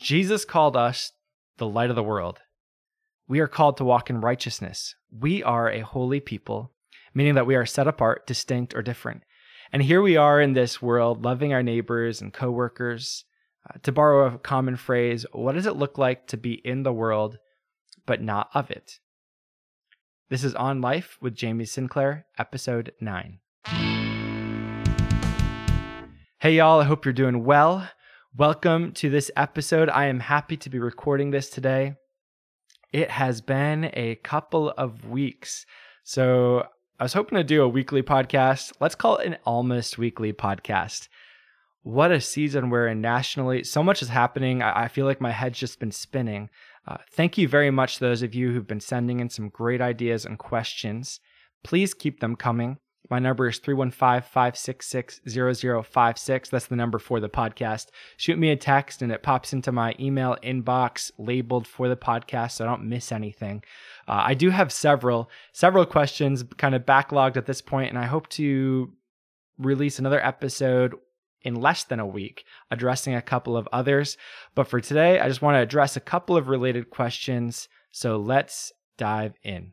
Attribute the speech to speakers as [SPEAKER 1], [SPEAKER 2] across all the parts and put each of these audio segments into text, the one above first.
[SPEAKER 1] Jesus called us the light of the world. We are called to walk in righteousness. We are a holy people, meaning that we are set apart, distinct, or different. And here we are in this world, loving our neighbors and coworkers. Uh, to borrow a common phrase, what does it look like to be in the world, but not of it? This is On Life with Jamie Sinclair, episode 9. Hey, y'all, I hope you're doing well. Welcome to this episode. I am happy to be recording this today. It has been a couple of weeks. So I was hoping to do a weekly podcast. Let's call it an almost weekly podcast. What a season we're in nationally. So much is happening. I, feel like my head's just been spinning. Uh, thank you very much those of you who've been sending in some great ideas and questions. Please keep them coming. My number is 315 566 0056. That's the number for the podcast. Shoot me a text and it pops into my email inbox labeled for the podcast so I don't miss anything. Uh, I do have several, several questions kind of backlogged at this point, and I hope to release another episode in less than a week addressing a couple of others. But for today, I just want to address a couple of related questions. So let's dive in.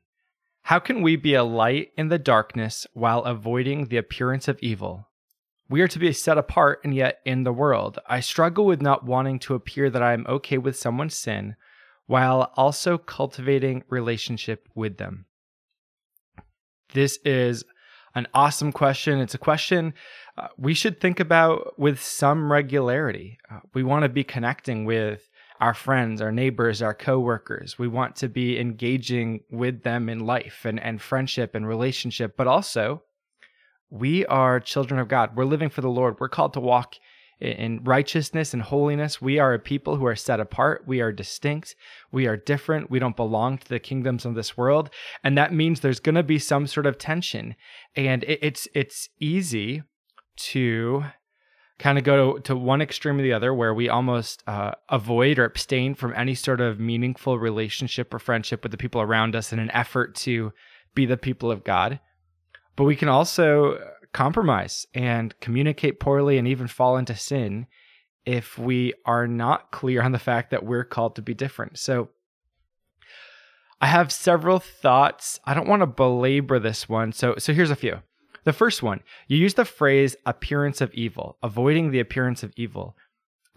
[SPEAKER 1] How can we be a light in the darkness while avoiding the appearance of evil? We are to be set apart and yet in the world. I struggle with not wanting to appear that I am okay with someone's sin while also cultivating relationship with them. This is an awesome question. It's a question uh, we should think about with some regularity. Uh, we want to be connecting with our friends, our neighbors, our coworkers. We want to be engaging with them in life and, and friendship and relationship, but also we are children of God. We're living for the Lord. We're called to walk in righteousness and holiness. We are a people who are set apart. We are distinct. We are different. We don't belong to the kingdoms of this world. And that means there's going to be some sort of tension. And it, it's, it's easy to kind of go to, to one extreme or the other where we almost uh, avoid or abstain from any sort of meaningful relationship or friendship with the people around us in an effort to be the people of God. But we can also compromise and communicate poorly and even fall into sin if we are not clear on the fact that we're called to be different. So I have several thoughts. I don't want to belabor this one. So so here's a few. The first one, you use the phrase appearance of evil, avoiding the appearance of evil.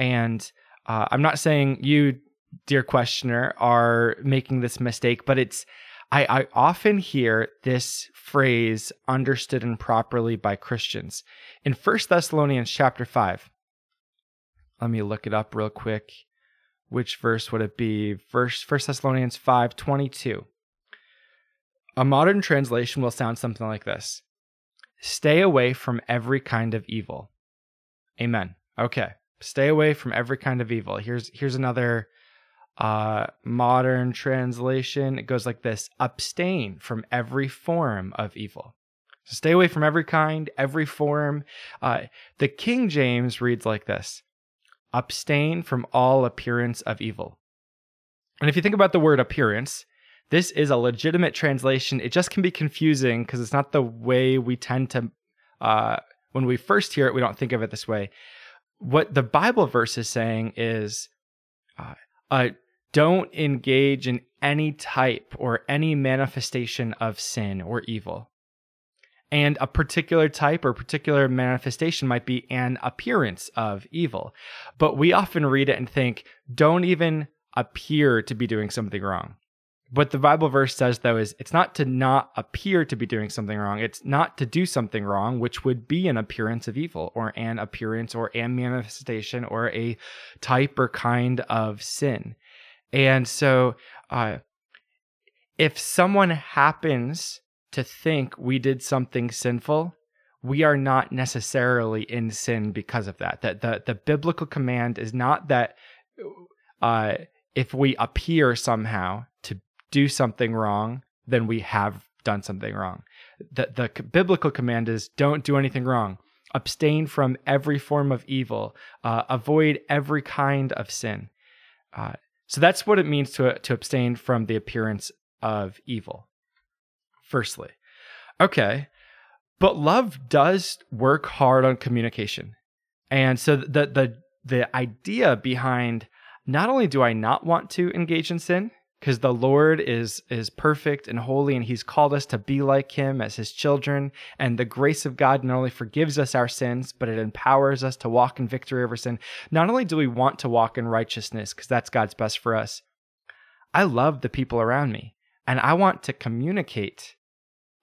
[SPEAKER 1] And uh, I'm not saying you, dear questioner, are making this mistake, but it's, I, I often hear this phrase understood improperly by Christians. In 1 Thessalonians chapter 5, let me look it up real quick. Which verse would it be? Verse 1 Thessalonians 5 22. A modern translation will sound something like this Stay away from every kind of evil. Amen. Okay. Stay away from every kind of evil. Here's here's another uh, modern translation. It goes like this: abstain from every form of evil. So stay away from every kind, every form. Uh, the King James reads like this: abstain from all appearance of evil. And if you think about the word appearance, this is a legitimate translation. It just can be confusing because it's not the way we tend to, uh, when we first hear it, we don't think of it this way. What the Bible verse is saying is uh, uh, don't engage in any type or any manifestation of sin or evil. And a particular type or particular manifestation might be an appearance of evil. But we often read it and think, don't even appear to be doing something wrong. What the Bible verse says, though, is it's not to not appear to be doing something wrong. It's not to do something wrong, which would be an appearance of evil or an appearance or a manifestation or a type or kind of sin. And so, uh, if someone happens to think we did something sinful, we are not necessarily in sin because of that. That the, the biblical command is not that uh, if we appear somehow do something wrong, then we have done something wrong. The, the biblical command is don't do anything wrong. Abstain from every form of evil. Uh, avoid every kind of sin. Uh, so that's what it means to, to abstain from the appearance of evil. Firstly, okay, but love does work hard on communication, and so the the the idea behind not only do I not want to engage in sin, because the Lord is is perfect and holy and he's called us to be like him as his children and the grace of God not only forgives us our sins but it empowers us to walk in victory over sin. Not only do we want to walk in righteousness because that's God's best for us. I love the people around me and I want to communicate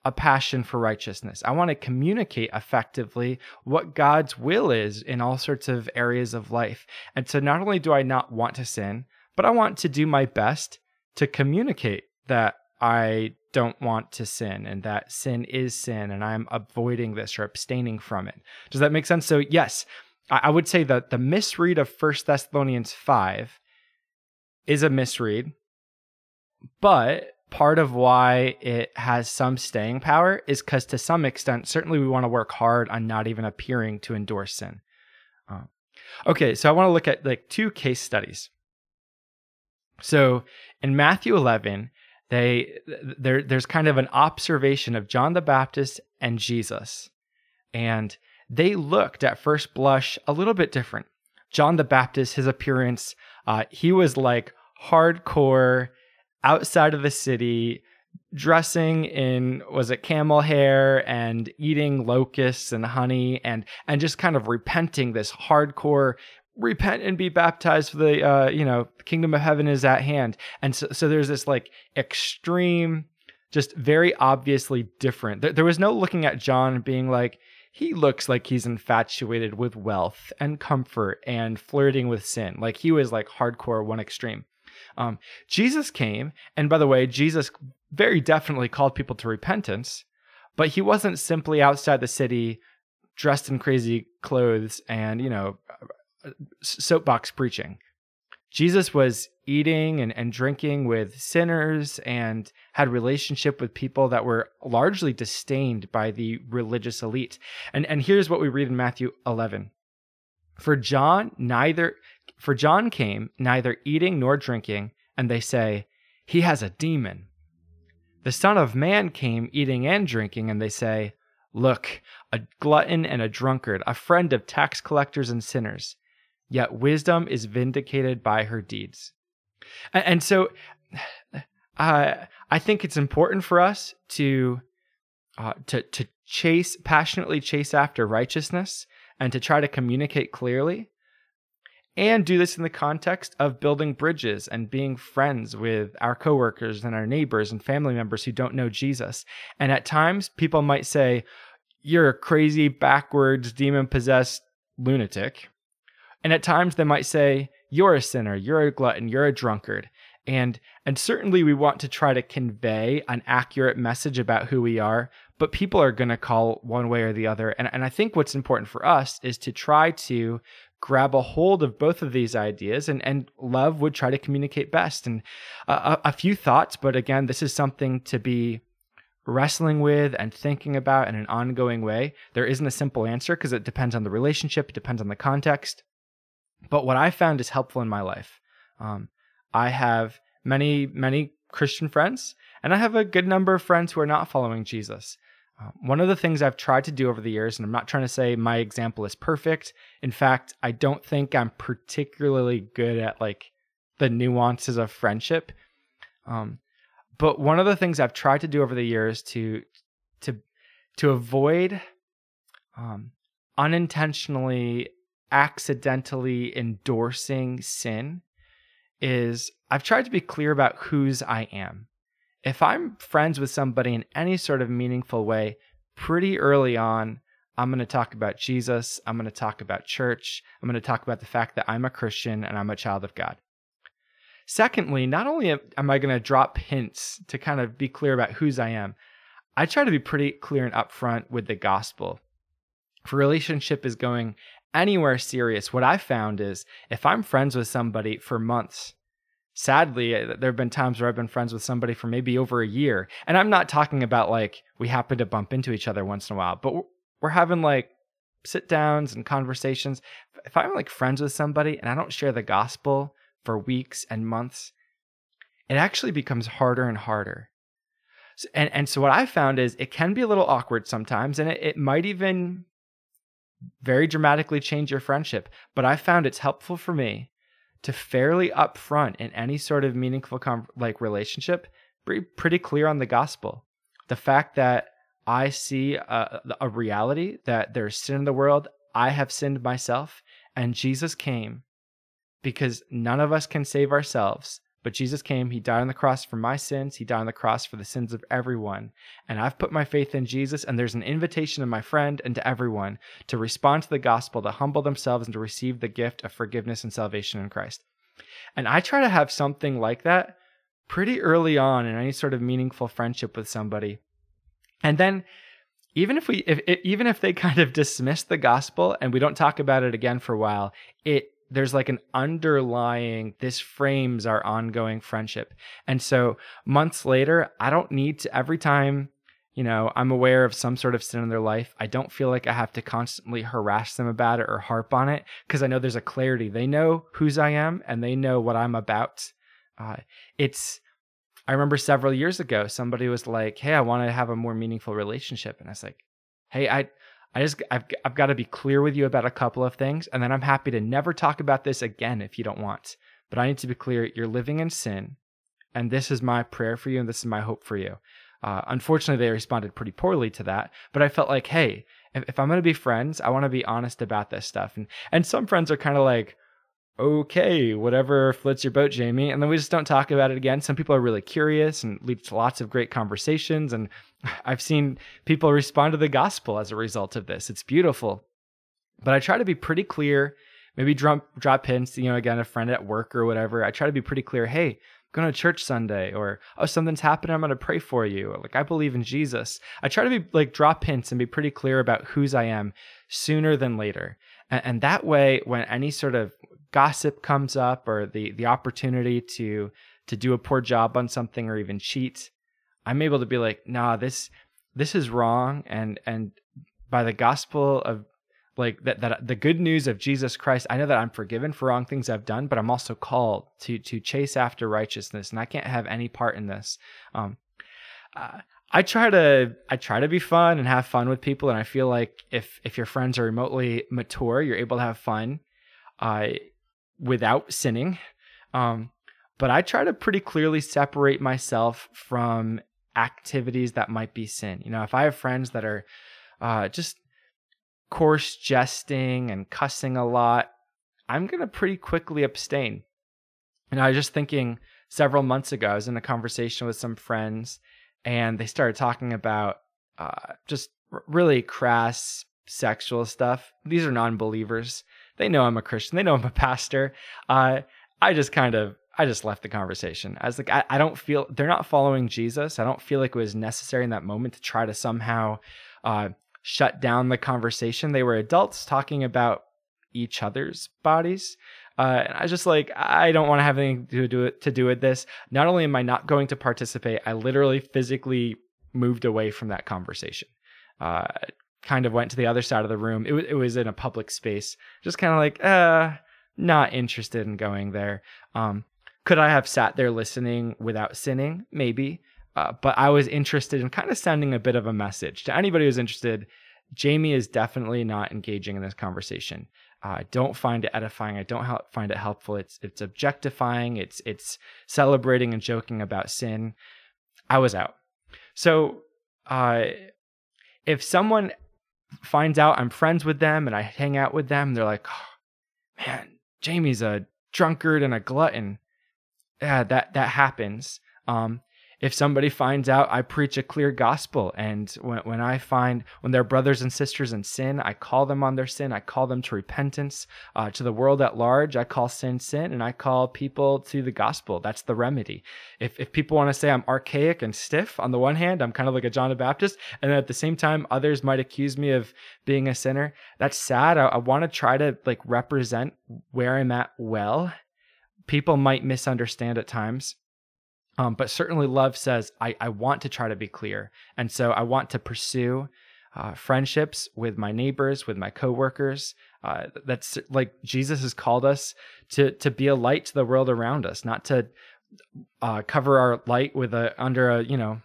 [SPEAKER 1] a passion for righteousness. I want to communicate effectively what God's will is in all sorts of areas of life. And so not only do I not want to sin, but I want to do my best to communicate that I don't want to sin and that sin is sin and I'm avoiding this or abstaining from it. Does that make sense? So, yes, I would say that the misread of First Thessalonians 5 is a misread, but part of why it has some staying power is because to some extent, certainly we want to work hard on not even appearing to endorse sin. Uh, okay, so I want to look at like two case studies. So in Matthew 11, they there there's kind of an observation of John the Baptist and Jesus. And they looked at first blush a little bit different. John the Baptist, his appearance, uh, he was like hardcore outside of the city, dressing in was it camel hair and eating locusts and honey and and just kind of repenting this hardcore repent and be baptized for the uh, you know kingdom of heaven is at hand. And so, so there's this like extreme just very obviously different. There, there was no looking at john being like he looks like he's infatuated with wealth and comfort and flirting with sin. Like he was like hardcore one extreme. Um, jesus came and by the way jesus very definitely called people to repentance but he wasn't simply outside the city dressed in crazy clothes and you know soapbox preaching. Jesus was eating and, and drinking with sinners and had relationship with people that were largely disdained by the religious elite. And and here's what we read in Matthew 11. For John neither for John came neither eating nor drinking and they say he has a demon. The son of man came eating and drinking and they say look a glutton and a drunkard a friend of tax collectors and sinners yet wisdom is vindicated by her deeds. And, and so uh, I think it's important for us to uh, to to chase passionately chase after righteousness and to try to communicate clearly and do this in the context of building bridges and being friends with our coworkers and our neighbors and family members who don't know Jesus. And at times people might say you're a crazy backwards demon possessed lunatic and at times they might say, You're a sinner, you're a glutton, you're a drunkard. And and certainly we want to try to convey an accurate message about who we are, but people are gonna call one way or the other. And, and I think what's important for us is to try to grab a hold of both of these ideas and, and love would try to communicate best and a, a few thoughts but again this is something to be wrestling with and thinking about in an ongoing way there isn't a simple answer because it depends on the relationship it depends on the context but what I found is helpful in my life, um, I have many, many Christian friends, and I have a good number of friends who are not following Jesus. Uh, one of the things I've tried to do over the years, and I'm not trying to say my example is perfect. In fact, I don't think I'm particularly good at like the nuances of friendship. Um, but one of the things I've tried to do over the years to to to avoid um, unintentionally accidentally endorsing sin is I've tried to be clear about whose I am. If I'm friends with somebody in any sort of meaningful way, pretty early on, I'm going to talk about Jesus. I'm going to talk about church. I'm going to talk about the fact that I'm a Christian and I'm a child of God. Secondly, not only am I going to drop hints to kind of be clear about whose I am, I try to be pretty clear and upfront with the gospel. If a relationship is going anywhere serious, what I've found is if I'm friends with somebody for months, sadly, uh, there have been times where I've been friends with somebody for maybe over a year. And I'm not talking about like we happen to bump into each other once in a while, but we're having like sit downs and conversations. If I'm like friends with somebody and I don't share the gospel for weeks and months, it actually becomes harder and harder. And, and so what I found is it can be a little awkward sometimes, and it, it might even very dramatically change your friendship. But I found it's helpful for me to fairly upfront in any sort of meaningful com- like relationship be pretty clear on the gospel. The fact that I see a, a reality that there's sin in the world, I have sinned myself, and Jesus came because none of us can save ourselves. But Jesus came, He died on the cross for my sins, He died on the cross for the sins of everyone. And I've put my faith in Jesus, and there's an invitation to my friend and to everyone to respond to the gospel, to humble themselves, and to receive the gift of forgiveness and salvation in Christ. And I try to have something like that pretty early on in any sort of meaningful friendship with somebody. And then even if we if, even if they kind of dismiss the gospel and we don't talk about it again for a while, it there's like an underlying this frames our ongoing friendship. And so months later i don't need to every time you know i'm aware of some sort of sin in their life i don't feel like i have to constantly harass them about it or harp on it because i know there's a clarity. They know whose i am and they know what i'm about. Uh, it's i remember several years ago somebody was like hey i want to have a more meaningful relationship. And i was like hey i I just I've I've got to be clear with you about a couple of things and then I'm happy to never talk about this again if you don't want. But I need to be clear, you're living in sin and this is my prayer for you and this is my hope for you. Uh, unfortunately, they responded pretty poorly to that, but I felt like, hey, if, if I'm going to be friends, I want to be honest about this stuff. And and some friends are kind of like, okay, whatever floats your boat, Jamie. And then we just don't talk about it again. Some people are really curious and lead to lots of great conversations. And I've seen people respond to the gospel as a result of this. It's beautiful. But I try to be pretty clear, maybe drop, drop hints, you know, again, a friend at work or whatever. I try to be pretty clear, hey, I'm going to church Sunday or, oh, something's happening. I'm going to pray for you. Like, I believe in Jesus. I try to be like, drop hints and be pretty clear about whose I am sooner than later. And that way, when any sort of gossip comes up or the the opportunity to to do a poor job on something or even cheat, I'm able to be like, nah, this this is wrong and and by the gospel of like that that the good news of Jesus Christ, I know that I'm forgiven for wrong things I've done, but I'm also called to to chase after righteousness, and I can't have any part in this. Um, uh, I try to I try to be fun and have fun with people, and I feel like if if your friends are remotely mature, you're able to have fun. Uh, without sinning. Um, but I try to pretty clearly separate myself from activities that might be sin. You know, if I have friends that are uh, just coarse jesting and cussing a lot, I'm going to pretty quickly abstain. And I was just thinking several months ago, I was in a conversation with some friends and they started talking about uh, just r- really crass sexual stuff. These are non believers. They know I'm a Christian. They know I'm a pastor. Uh, I just kind of I just left the conversation. I was like, I, I, don't feel they're not following Jesus. I don't feel like it was necessary in that moment to try to somehow uh, shut down the conversation. They were adults talking about each other's bodies. Uh, and I was just like, I don't want to have anything to do to do with this. Not only am I not going to participate, I literally physically moved away from that conversation. Uh, kind of went to the other side of the room. It was it was in a public space. Just kind of like, uh, not interested in going there. Um, could I have sat there listening without sinning? Maybe. Uh, but I was interested in kind of sending a bit of a message to anybody who's interested. Jamie is definitely not engaging in this conversation. Uh, I don't find it edifying. I don't help, find it helpful. It's it's objectifying. It's it's celebrating and joking about sin. I was out. So, uh, if someone finds out I'm friends with them and I hang out with them, they're like, oh, man, Jamie's a drunkard and a glutton. Yeah, that that happens. Um, if somebody finds out I preach a clear gospel and when, when I find when they're brothers and sisters in sin, I call them on their sin. I call them to repentance. Uh, to the world at large, I call sin sin and I call people to the gospel. That's the remedy. If, if people want to say I'm archaic and stiff, on the one hand, I'm kind of like a John the Baptist. And at the same time, others might accuse me of being a sinner. That's sad. I, I want to try to like represent where I'm at well. People might misunderstand at times um, but certainly, love says, I, I want to try to be clear. And so I want to pursue uh, friendships with my neighbors, with my coworkers. Uh, that's like Jesus has called us to, to be a light to the world around us, not to uh, cover our light with a, under a, you know,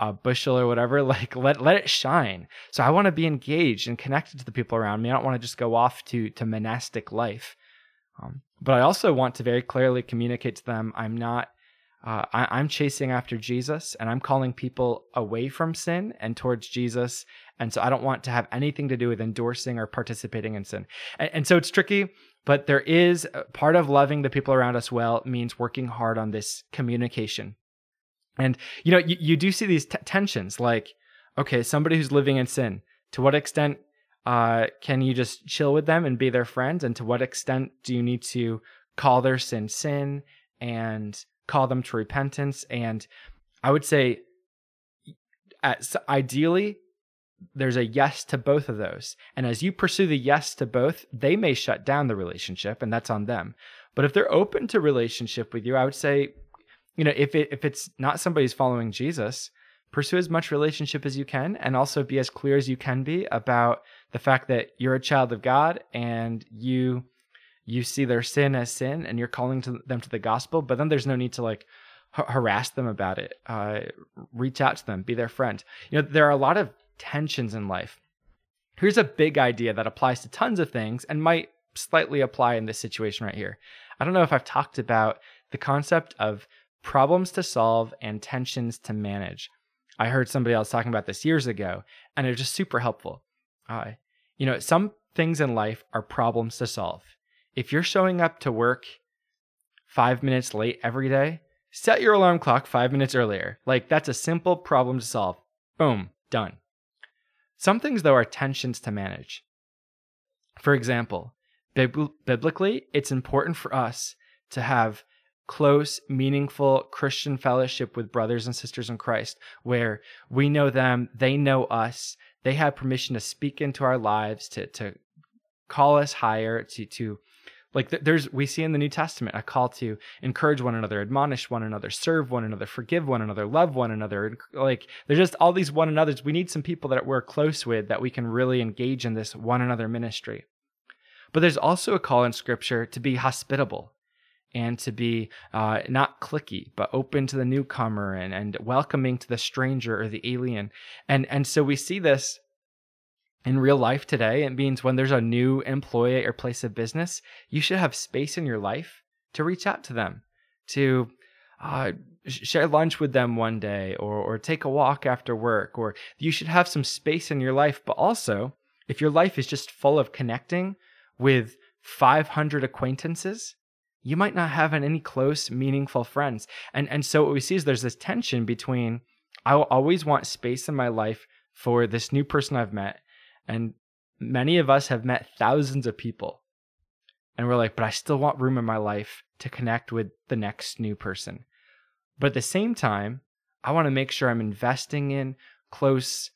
[SPEAKER 1] a bushel or whatever like let let it shine so i want to be engaged and connected to the people around me i don't want to just go off to to monastic life Um, but I also want to very clearly communicate to them I'm not, uh, I, am chasing after Jesus and I'm calling people away from sin and towards Jesus. And so I don't want to have anything to do with endorsing or participating in sin. And, and so it's tricky, but there is uh, part of loving the people around us well means working hard on this communication. And, you know, you, you do see these t- tensions like, okay, somebody who's living in sin, to what extent uh, can you just chill with them and be their friend? And to what extent do you need to call their sin sin and call them to repentance? And I would say, ideally, there's a yes to both of those. And as you pursue the yes to both, they may shut down the relationship, and that's on them. But if they're open to relationship with you, I would say, you know, if it if it's not somebody's following Jesus, pursue as much relationship as you can and also be as clear as you can be about the fact that you're a child of God and you you see their sin as sin and you're calling to them to the gospel but then there's no need to like harass them about it. Uh, reach out to them be their friend. You know there are a lot of tensions in life. Here's a big idea that applies to tons of things and might slightly apply in this situation right here. I don't know if i've talked about the concept of problems to solve and tensions to manage. I heard somebody else talking about this years ago, and it's just super helpful. Uh, you know, some things in life are problems to solve. If you're showing up to work five minutes late every day, set your alarm clock five minutes earlier. Like, that's a simple problem to solve. Boom, done. Some things, though, are tensions to manage. For example, bib- biblically, it's important for us to have close, meaningful Christian fellowship with brothers and sisters in Christ, where we know them, they know us, they have permission to speak into our lives, to to call us higher, to to like there's we see in the New Testament a call to encourage one another, admonish one another, serve one another, forgive one another, love one another. Like there's just all these one another's. We need some people that we're close with that we can really engage in this one another ministry. But there's also a call in Scripture to be hospitable, and to be uh, not cliquey, but open to the newcomer and, and welcoming to the stranger or the alien. And, and so we see this in real life today. It means when there's a new employee or place of business, you should have space in your life to reach out to them, to uh, share lunch with them one day or, or take a walk after work, or you should have some space in your life. But also, if your life is just full of connecting with 500 acquaintances, you might not have any close, meaningful friends. And and so what we see is there's this tension between I will always want space in my life for this new person I've met, and many of us have met thousands of people, and we're like, but I still want room in my life to connect with the next new person. But at the same time, I want to make sure I'm investing in close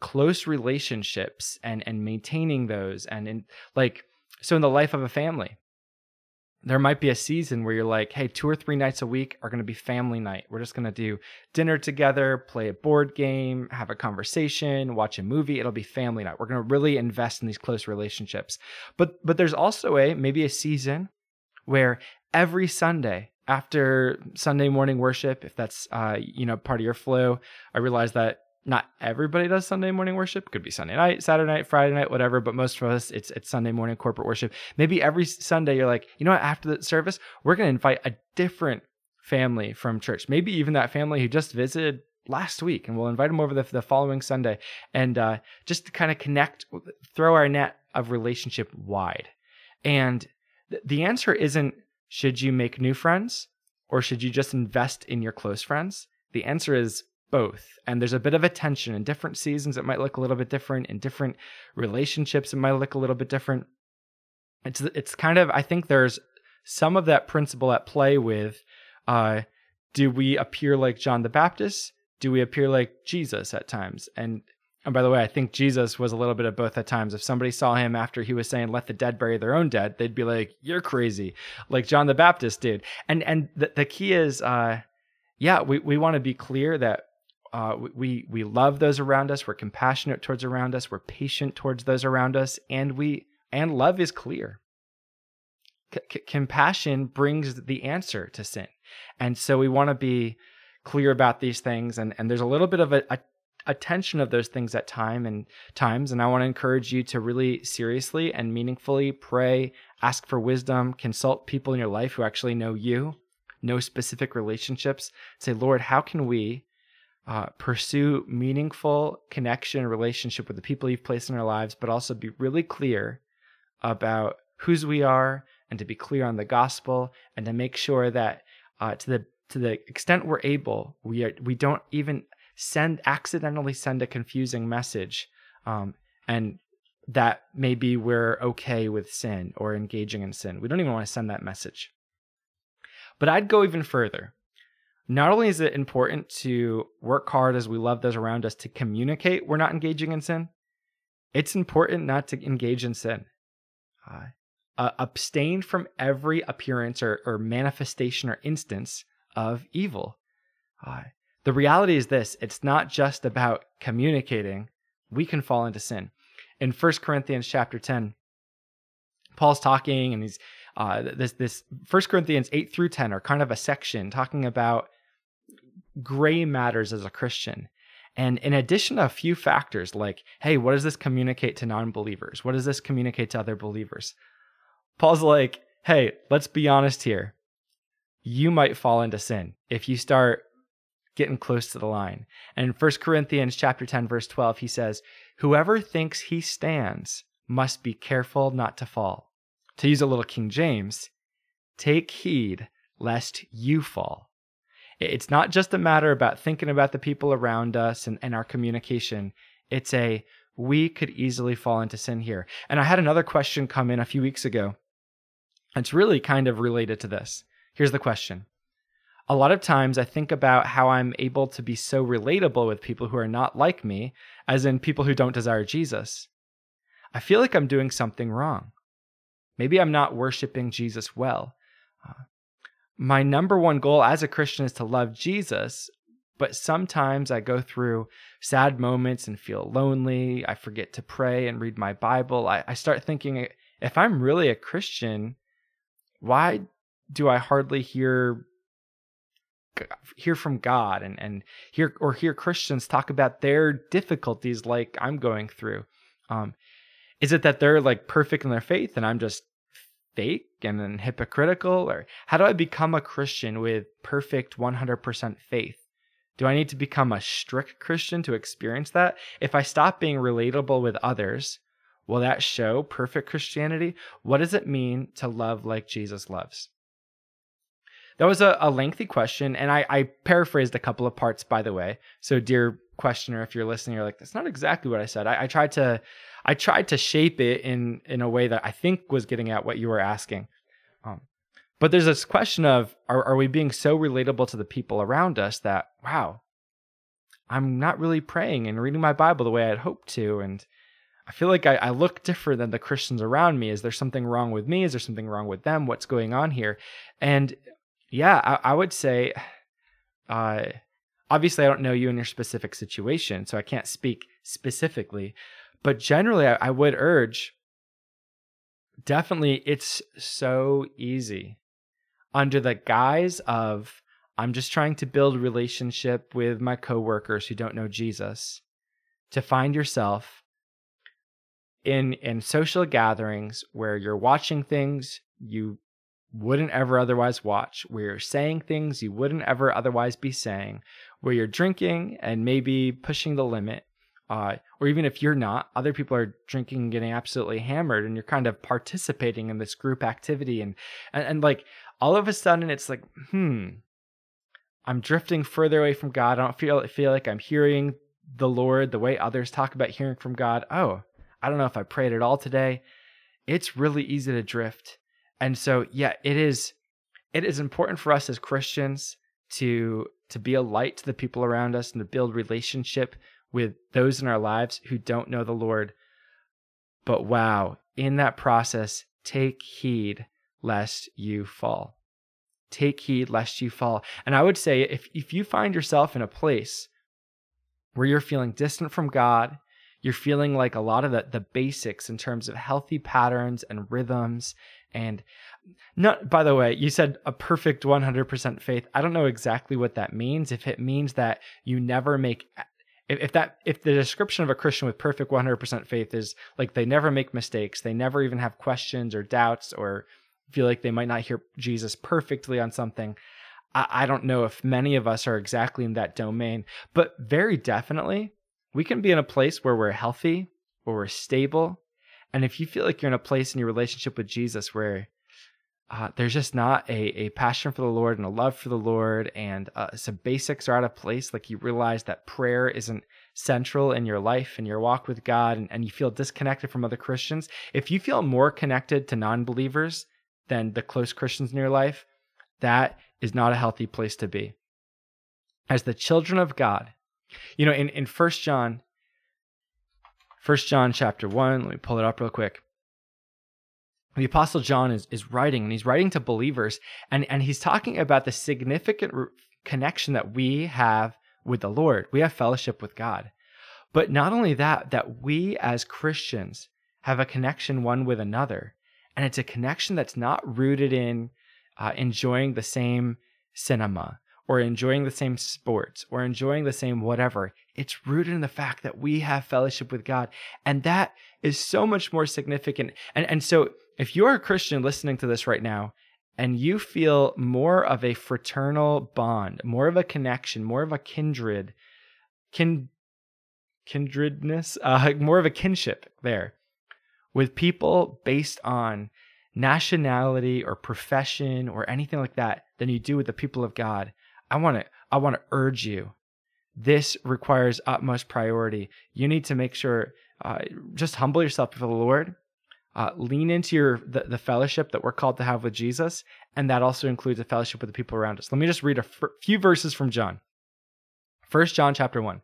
[SPEAKER 1] close relationships and and maintaining those and in like so in the life of a family there might be a season where you're like, hey, two or three nights a week are going to be family night. We're just going to do dinner together, play a board game, have a conversation, watch a movie. It'll be family night. We're going to really invest in these close relationships. But but there's also a maybe a season where every Sunday after Sunday morning worship, if that's uh, you know part of your flow, I realize that not everybody does Sunday morning worship. Could be Sunday night, Saturday night, Friday night, whatever. But most of us, it's it's Sunday morning corporate worship. Maybe every Sunday you're like, you know what? After the service, we're gonna invite a different family from church. Maybe even that family who just visited last week, and we'll invite them over the, the following Sunday, and uh, just to kind of connect, throw our net of relationship wide. And th- the answer isn't should you make new friends or should you just invest in your close friends. The answer is both. And there's a bit of a tension in different seasons. It might look a little bit different in different relationships. It might look a little bit different. It's it's kind of I think there's some of that principle at play with uh, do we appear like John the Baptist? Do we appear like Jesus at times? And and by the way, I think Jesus was a little bit of both at times. If somebody saw him after he was saying, let the dead bury their own dead, they'd be like, you're crazy, like John the Baptist did. And and the, the key is, uh, yeah, we, we want to be clear that uh, we we love those around us. We're compassionate towards around us. We're patient towards those around us, and we and love is clear. Compassion brings the answer to sin, and so we want to be clear about these things. And and there's a little bit of a, a a tension of those things at time and times and i want to encourage you to really seriously and meaningfully pray ask for wisdom consult people in your life who actually know you know specific relationships say lord how can we uh, pursue meaningful connection and relationship with the people you've placed in our lives but also be really clear about whose we are and to be clear on the gospel and to make sure that uh, to the to the extent we're able we are we don't even send accidentally send a confusing message um, and that maybe we're okay with sin or engaging in sin. We don't even want to send that message. But i'd go even further not only is it important to work hard as we love those around us to communicate we're not engaging in sin it's important not to engage in sin. Uh, uh, abstain from every appearance or, or manifestation or instance of evil. Uh, the reality is this it's not just about communicating we can fall into sin. In 1 corinthians chapter 10 paul's talking and he's uh, this this 1 corinthians 8 through 10 are kind of a section talking about gray matters as a christian and in addition to a few factors like hey what does this communicate to non-believers what does this communicate to other believers paul's like hey let's be honest here you might fall into sin if you start getting close to the line. And in 1 Corinthians chapter 10 verse 12 he says, "Whoever thinks he stands must be careful not to fall." To use a little King James, take heed lest you fall. It's not just a matter about thinking about the people around us and, and our communication. It's a we could easily fall into sin here. And I had another question come in a few weeks ago. It's really kind of related to this. Here's the question a lot of times I think about how I'm able to be so relatable with people who are not like me, as in people who don't desire Jesus. I feel like I'm doing something wrong. Maybe I'm not worshiping Jesus well. Uh, my number one goal as a Christian is to love Jesus, but sometimes I go through sad moments and feel lonely. I forget to pray and read my Bible. I, I start thinking, if I'm really a Christian, why do I hardly hear hear from God and and hear or hear Christians talk about their difficulties like I'm going through? Um, is it that they're like perfect in their faith and I'm just fake and then hypocritical or how do I become a Christian with perfect 100% faith? Do I need to become a strict Christian to experience that? If I stop being relatable with others, will that show perfect Christianity? What does it mean to love like Jesus loves? That was a, a lengthy question, and I, I paraphrased a couple of parts, by the way. So, dear questioner, if you're listening, you're like, that's not exactly what I said. I, I tried to, I tried to shape it in in a way that I think was getting at what you were asking. Um, but there's this question of, are, are we being so relatable to the people around us that, wow, I'm not really praying and reading my Bible the way I'd hoped to, and I feel like I, I, look different than the Christians around me. Is there something wrong with me? Is there something wrong with them? What's going on here? And yeah, I, I would say, uh, obviously, I don't know you in your specific situation, so I can't speak specifically. But generally, I, I would urge definitely, it's so easy under the guise of I'm just trying to build relationship with my coworkers who don't know Jesus to find yourself in in social gatherings where you're watching things you wouldn't ever otherwise watch, where you're saying things you wouldn't ever otherwise be saying, where you're drinking and maybe pushing the limit. Uh, or even if you're not, other people are drinking and getting absolutely hammered, and you're kind of participating in this group activity, and, and and like all of a sudden, it's like, hmm, I'm drifting further away from God. I don't feel feel like I'm hearing the Lord the way others talk about hearing from God. Oh, I don't know if I prayed at all today. It's really easy to drift and so yeah it is it is important for us as christians to to be a light to the people around us and to build relationship with those in our lives who don't know the lord. But wow in that process take heed lest you fall. Take heed lest you fall. And i would say if if you find yourself in a place where you're feeling distant from god you're feeling like a lot of the, the basics in terms of healthy patterns and rhythms and not, by the way, you said a perfect 100% faith. I don't know exactly what that means. If it means that you never make if, that if the description of a Christian with perfect 100% faith is like they never make mistakes, they never even have questions or doubts or feel like they might not hear Jesus perfectly on something. I, I don't know if many of us are exactly in that domain, but very definitely we can be in a place where we're healthy, where we're stable. And if you feel like you're in a place in your relationship with Jesus where uh, there's just not a, a passion for the Lord and a love for the Lord, and uh, some basics are out of place. Like you realize that prayer isn't central in your life and your walk with God, and, and you feel disconnected from other Christians. If you feel more connected to non believers than the close Christians in your life, that is not a healthy place to be. As the children of God, you know, in, in 1 John, 1 John chapter 1, let me pull it up real quick. The apostle john is, is writing and he's writing to believers and, and he's talking about the significant re- connection that we have with the lord. We have fellowship with god. But not only that that we as christians have a connection one with another and it's a connection that's not rooted in uh, enjoying the same cinema or enjoying the same sports or enjoying the same whatever. It's rooted in the fact that we have fellowship with God. And that is so much more significant. And, and so if you're a Christian listening to this right now and you feel more of a fraternal bond, more of a connection, more of a kindred, kin, kindredness, uh, more of a kinship there with people based on nationality or profession or anything like that than you do with the people of God, I want to I want to urge you. This requires utmost priority. You need to make sure uh, just humble yourself before the Lord. Uh, lean into your the, the fellowship that we're called to have with Jesus, and that also includes a fellowship with the people around us. Let me just read a f- few verses from John. First John chapter 1.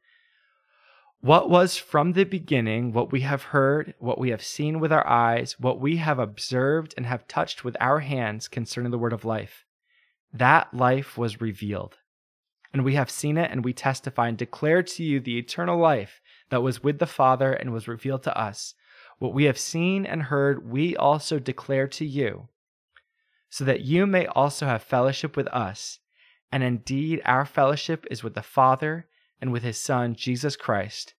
[SPEAKER 1] What was from the beginning, what we have heard, what we have seen with our eyes, what we have observed and have touched with our hands concerning the word of life. That life was revealed. And we have seen it, and we testify and declare to you the eternal life that was with the Father and was revealed to us. What we have seen and heard, we also declare to you, so that you may also have fellowship with us. And indeed, our fellowship is with the Father and with his Son, Jesus Christ.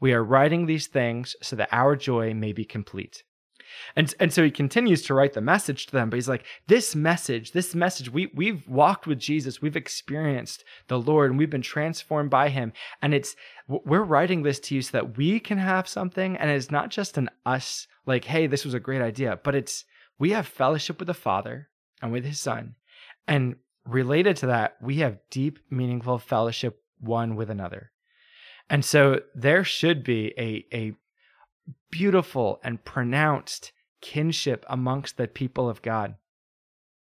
[SPEAKER 1] We are writing these things so that our joy may be complete. And, and so he continues to write the message to them, but he's like, this message, this message, we, we've walked with Jesus, we've experienced the Lord, and we've been transformed by him. And it's, we're writing this to you so that we can have something. And it's not just an us, like, hey, this was a great idea, but it's, we have fellowship with the Father and with his Son. And related to that, we have deep, meaningful fellowship one with another. And so there should be a, a beautiful and pronounced kinship amongst the people of God.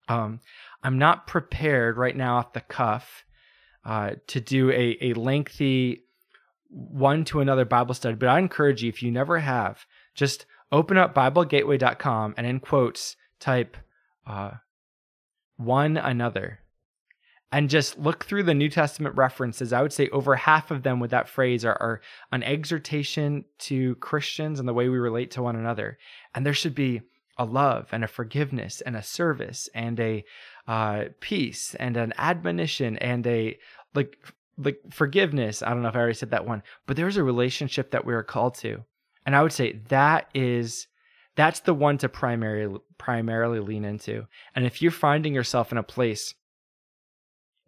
[SPEAKER 1] Um, I'm not prepared right now off the cuff uh, to do a, a lengthy one to another Bible study, but I encourage you, if you never have, just open up BibleGateway.com and in quotes type uh, one another and just look through the New Testament references, I would say over half of them with that phrase are, are, an exhortation to Christians and the way we relate to one another. And there should be a love and a forgiveness and a service and a uh, peace and an admonition and a like like forgiveness. I don't know if I already said that one, but there's a relationship that we are called to, and I would say that is that's the one to primarily primarily lean into. And if you're finding yourself in a place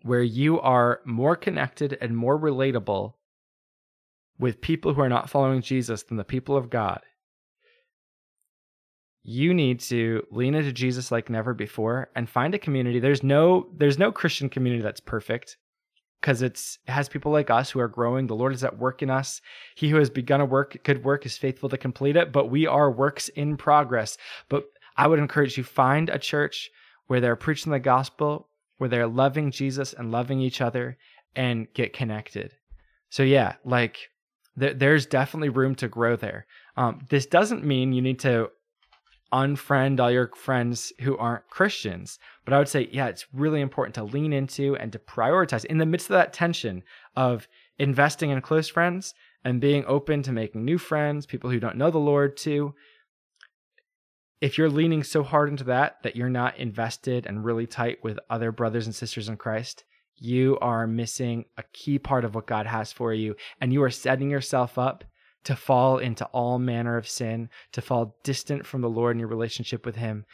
[SPEAKER 1] where you are more connected and more relatable with people who are not following Jesus than the people of God, you need to lean into Jesus like never before and find a community. There's no there's no Christian community that's perfect because it's it has people like us who are growing. The Lord is at work in us. He who has begun a work, good work, is faithful to complete it. But we are works in progress. But I would encourage you find a church where they're preaching the gospel, where they're loving Jesus and loving each other and get connected. So yeah, like th- there's definitely room to grow there. Um, this doesn't mean you need to unfriend all your friends who aren't Christians, but I would say yeah, it's really important to lean into and to prioritize in the midst of that tension of investing in close friends and being open to making new friends, people who don't know the Lord too if you're leaning so hard into that that you're not invested and really tight with other brothers and sisters in Christ, you are missing a key part of what God has for you, and you are setting yourself up to fall into all manner of sin, to fall distant from the Lord in your relationship with Him.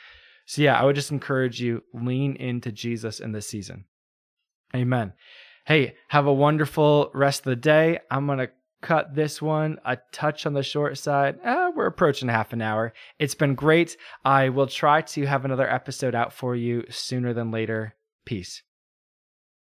[SPEAKER 1] So, yeah, I would just encourage you lean into Jesus in this season. Amen. Hey, have a wonderful rest of the day. I'm going to cut this one a touch on the short side. Eh, we're approaching half an hour. It's been great. I will try to have another episode out for you sooner than later. Peace.